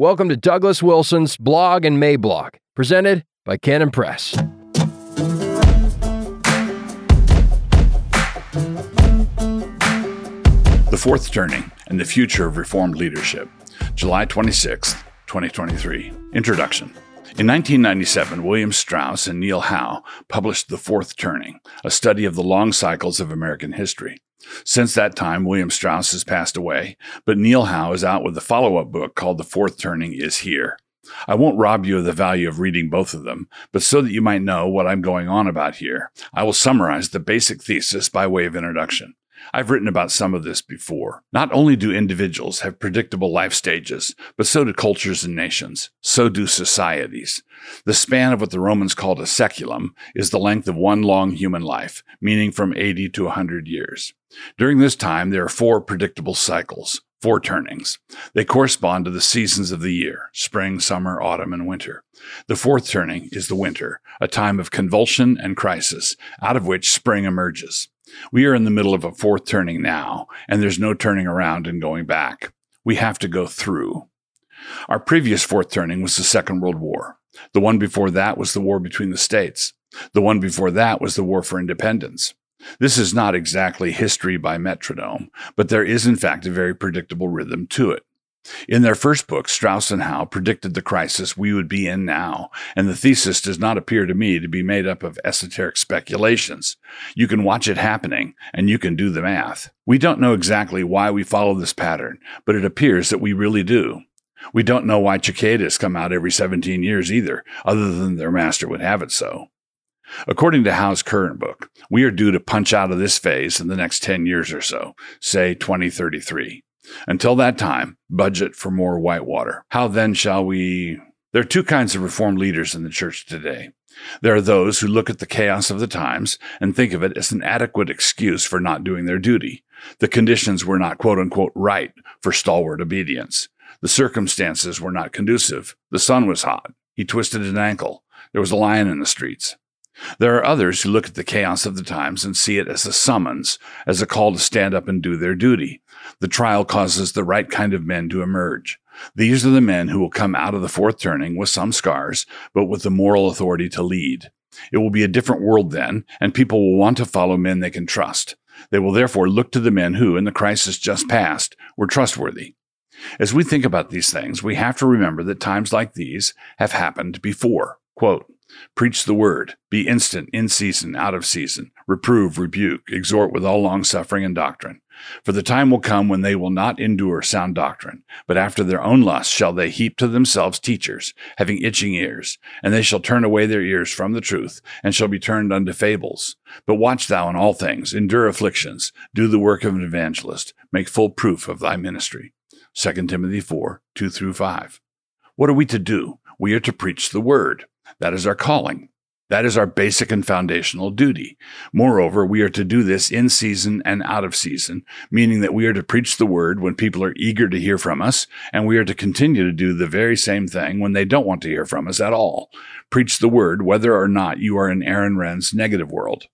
Welcome to Douglas Wilson's Blog and Mablog, presented by Canon Press. The Fourth Turning and the Future of Reformed Leadership, July 26, 2023. Introduction. In 1997, William Strauss and Neil Howe published The Fourth Turning, a study of the long cycles of American history. Since that time, William Strauss has passed away, but Neil Howe is out with a follow up book called The Fourth Turning is Here. I won't rob you of the value of reading both of them, but so that you might know what I'm going on about here, I will summarize the basic thesis by way of introduction. I've written about some of this before. Not only do individuals have predictable life stages, but so do cultures and nations. So do societies. The span of what the Romans called a saeculum is the length of one long human life, meaning from 80 to 100 years. During this time, there are four predictable cycles, four turnings. They correspond to the seasons of the year spring, summer, autumn, and winter. The fourth turning is the winter, a time of convulsion and crisis, out of which spring emerges. We are in the middle of a fourth turning now, and there's no turning around and going back. We have to go through. Our previous fourth turning was the Second World War. The one before that was the war between the states. The one before that was the war for independence. This is not exactly history by metronome, but there is in fact a very predictable rhythm to it. In their first book, Strauss and Howe predicted the crisis we would be in now, and the thesis does not appear to me to be made up of esoteric speculations. You can watch it happening, and you can do the math. We don't know exactly why we follow this pattern, but it appears that we really do. We don't know why cicadas come out every 17 years either, other than their master would have it so. According to Howe's current book, we are due to punch out of this phase in the next 10 years or so, say 2033. Until that time, budget for more whitewater. How then shall we? There are two kinds of reformed leaders in the church today. There are those who look at the chaos of the times and think of it as an adequate excuse for not doing their duty. The conditions were not quote unquote right for stalwart obedience. The circumstances were not conducive. The sun was hot. He twisted an ankle. There was a lion in the streets. There are others who look at the chaos of the times and see it as a summons, as a call to stand up and do their duty. The trial causes the right kind of men to emerge. These are the men who will come out of the fourth turning with some scars, but with the moral authority to lead. It will be a different world then, and people will want to follow men they can trust. They will therefore look to the men who, in the crisis just past, were trustworthy. As we think about these things, we have to remember that times like these have happened before. Quote, Preach the word, be instant, in season, out of season, reprove, rebuke, exhort with all longsuffering and doctrine. For the time will come when they will not endure sound doctrine, but after their own lust shall they heap to themselves teachers, having itching ears, and they shall turn away their ears from the truth, and shall be turned unto fables. But watch thou in all things, endure afflictions, do the work of an evangelist, make full proof of thy ministry. 2 Timothy 4, 2 through 5. What are we to do? We are to preach the word. That is our calling. That is our basic and foundational duty. Moreover, we are to do this in season and out of season, meaning that we are to preach the word when people are eager to hear from us, and we are to continue to do the very same thing when they don't want to hear from us at all. Preach the word whether or not you are in Aaron Renn's negative world.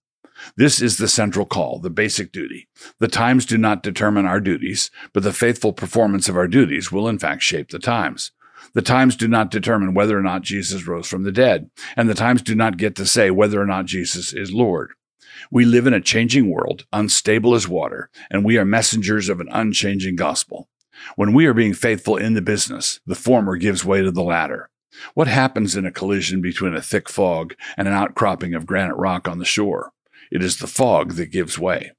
This is the central call, the basic duty. The times do not determine our duties, but the faithful performance of our duties will in fact shape the times. The times do not determine whether or not Jesus rose from the dead, and the times do not get to say whether or not Jesus is Lord. We live in a changing world, unstable as water, and we are messengers of an unchanging gospel. When we are being faithful in the business, the former gives way to the latter. What happens in a collision between a thick fog and an outcropping of granite rock on the shore? It is the fog that gives way.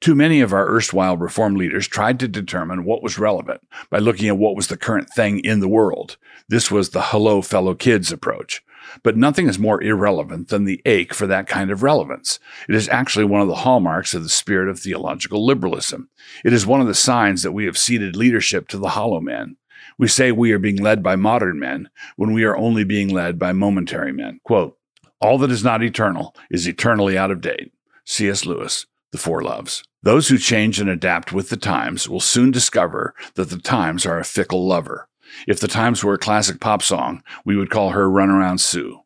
Too many of our erstwhile reform leaders tried to determine what was relevant by looking at what was the current thing in the world. This was the hello, fellow kids approach. But nothing is more irrelevant than the ache for that kind of relevance. It is actually one of the hallmarks of the spirit of theological liberalism. It is one of the signs that we have ceded leadership to the hollow men. We say we are being led by modern men when we are only being led by momentary men. Quote, All that is not eternal is eternally out of date. C.S. Lewis, the four loves. Those who change and adapt with the times will soon discover that the times are a fickle lover. If the times were a classic pop song, we would call her Runaround Sue.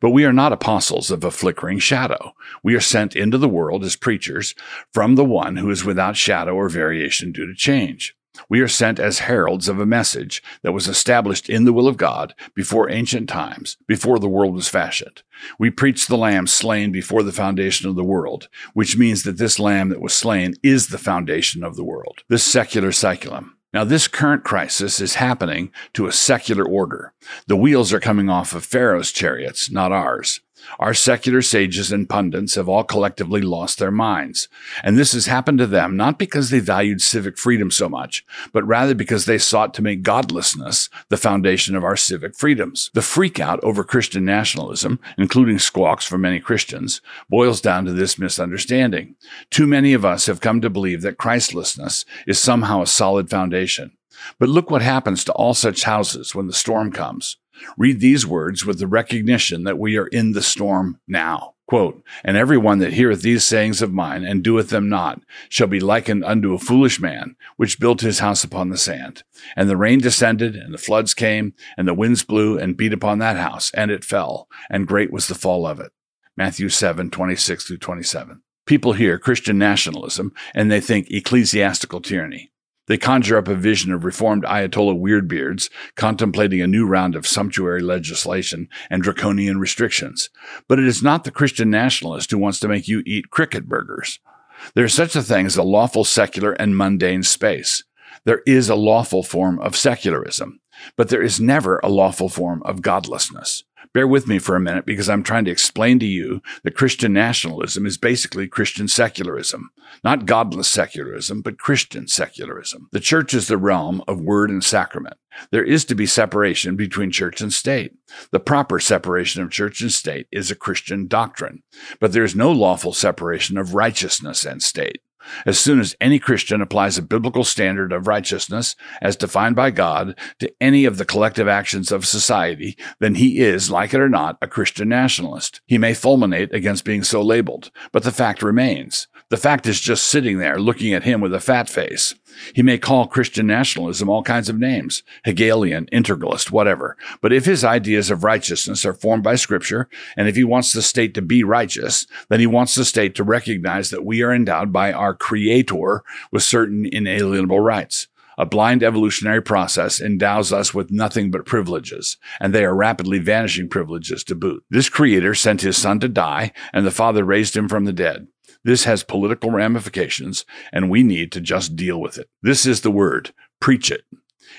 But we are not apostles of a flickering shadow. We are sent into the world as preachers from the one who is without shadow or variation due to change. We are sent as heralds of a message that was established in the will of God before ancient times, before the world was fashioned. We preach the Lamb slain before the foundation of the world, which means that this Lamb that was slain is the foundation of the world, this secular saeculum. Now, this current crisis is happening to a secular order. The wheels are coming off of Pharaoh's chariots, not ours. Our secular sages and pundits have all collectively lost their minds. And this has happened to them not because they valued civic freedom so much, but rather because they sought to make godlessness the foundation of our civic freedoms. The freakout over Christian nationalism, including squawks from many Christians, boils down to this misunderstanding. Too many of us have come to believe that Christlessness is somehow a solid foundation. But look what happens to all such houses when the storm comes. Read these words with the recognition that we are in the storm now. Quote, and everyone that heareth these sayings of mine and doeth them not shall be likened unto a foolish man, which built his house upon the sand. And the rain descended, and the floods came, and the winds blew and beat upon that house, and it fell, and great was the fall of it. Matthew 7, 26 through 27. People hear Christian nationalism and they think ecclesiastical tyranny. They conjure up a vision of reformed Ayatollah weirdbeards contemplating a new round of sumptuary legislation and draconian restrictions. But it is not the Christian nationalist who wants to make you eat cricket burgers. There is such a thing as a lawful secular and mundane space. There is a lawful form of secularism, but there is never a lawful form of godlessness. Bear with me for a minute because I'm trying to explain to you that Christian nationalism is basically Christian secularism. Not godless secularism, but Christian secularism. The church is the realm of word and sacrament. There is to be separation between church and state. The proper separation of church and state is a Christian doctrine, but there is no lawful separation of righteousness and state. As soon as any Christian applies a biblical standard of righteousness as defined by God to any of the collective actions of society, then he is, like it or not, a Christian nationalist. He may fulminate against being so labeled, but the fact remains. The fact is just sitting there looking at him with a fat face. He may call Christian nationalism all kinds of names, Hegelian, integralist, whatever. But if his ideas of righteousness are formed by scripture, and if he wants the state to be righteous, then he wants the state to recognize that we are endowed by our creator with certain inalienable rights. A blind evolutionary process endows us with nothing but privileges, and they are rapidly vanishing privileges to boot. This creator sent his son to die, and the father raised him from the dead. This has political ramifications, and we need to just deal with it. This is the word. Preach it.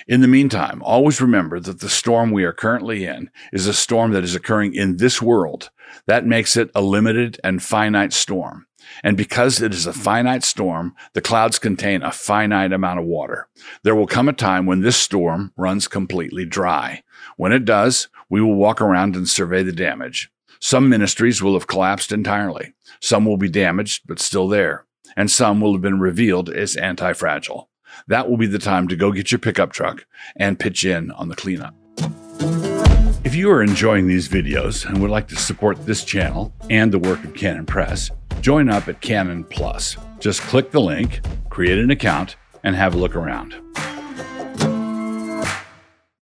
In the meantime, always remember that the storm we are currently in is a storm that is occurring in this world. That makes it a limited and finite storm. And because it is a finite storm, the clouds contain a finite amount of water. There will come a time when this storm runs completely dry. When it does, we will walk around and survey the damage. Some ministries will have collapsed entirely. Some will be damaged, but still there. And some will have been revealed as anti fragile. That will be the time to go get your pickup truck and pitch in on the cleanup. If you are enjoying these videos and would like to support this channel and the work of Canon Press, join up at Canon Plus. Just click the link, create an account, and have a look around.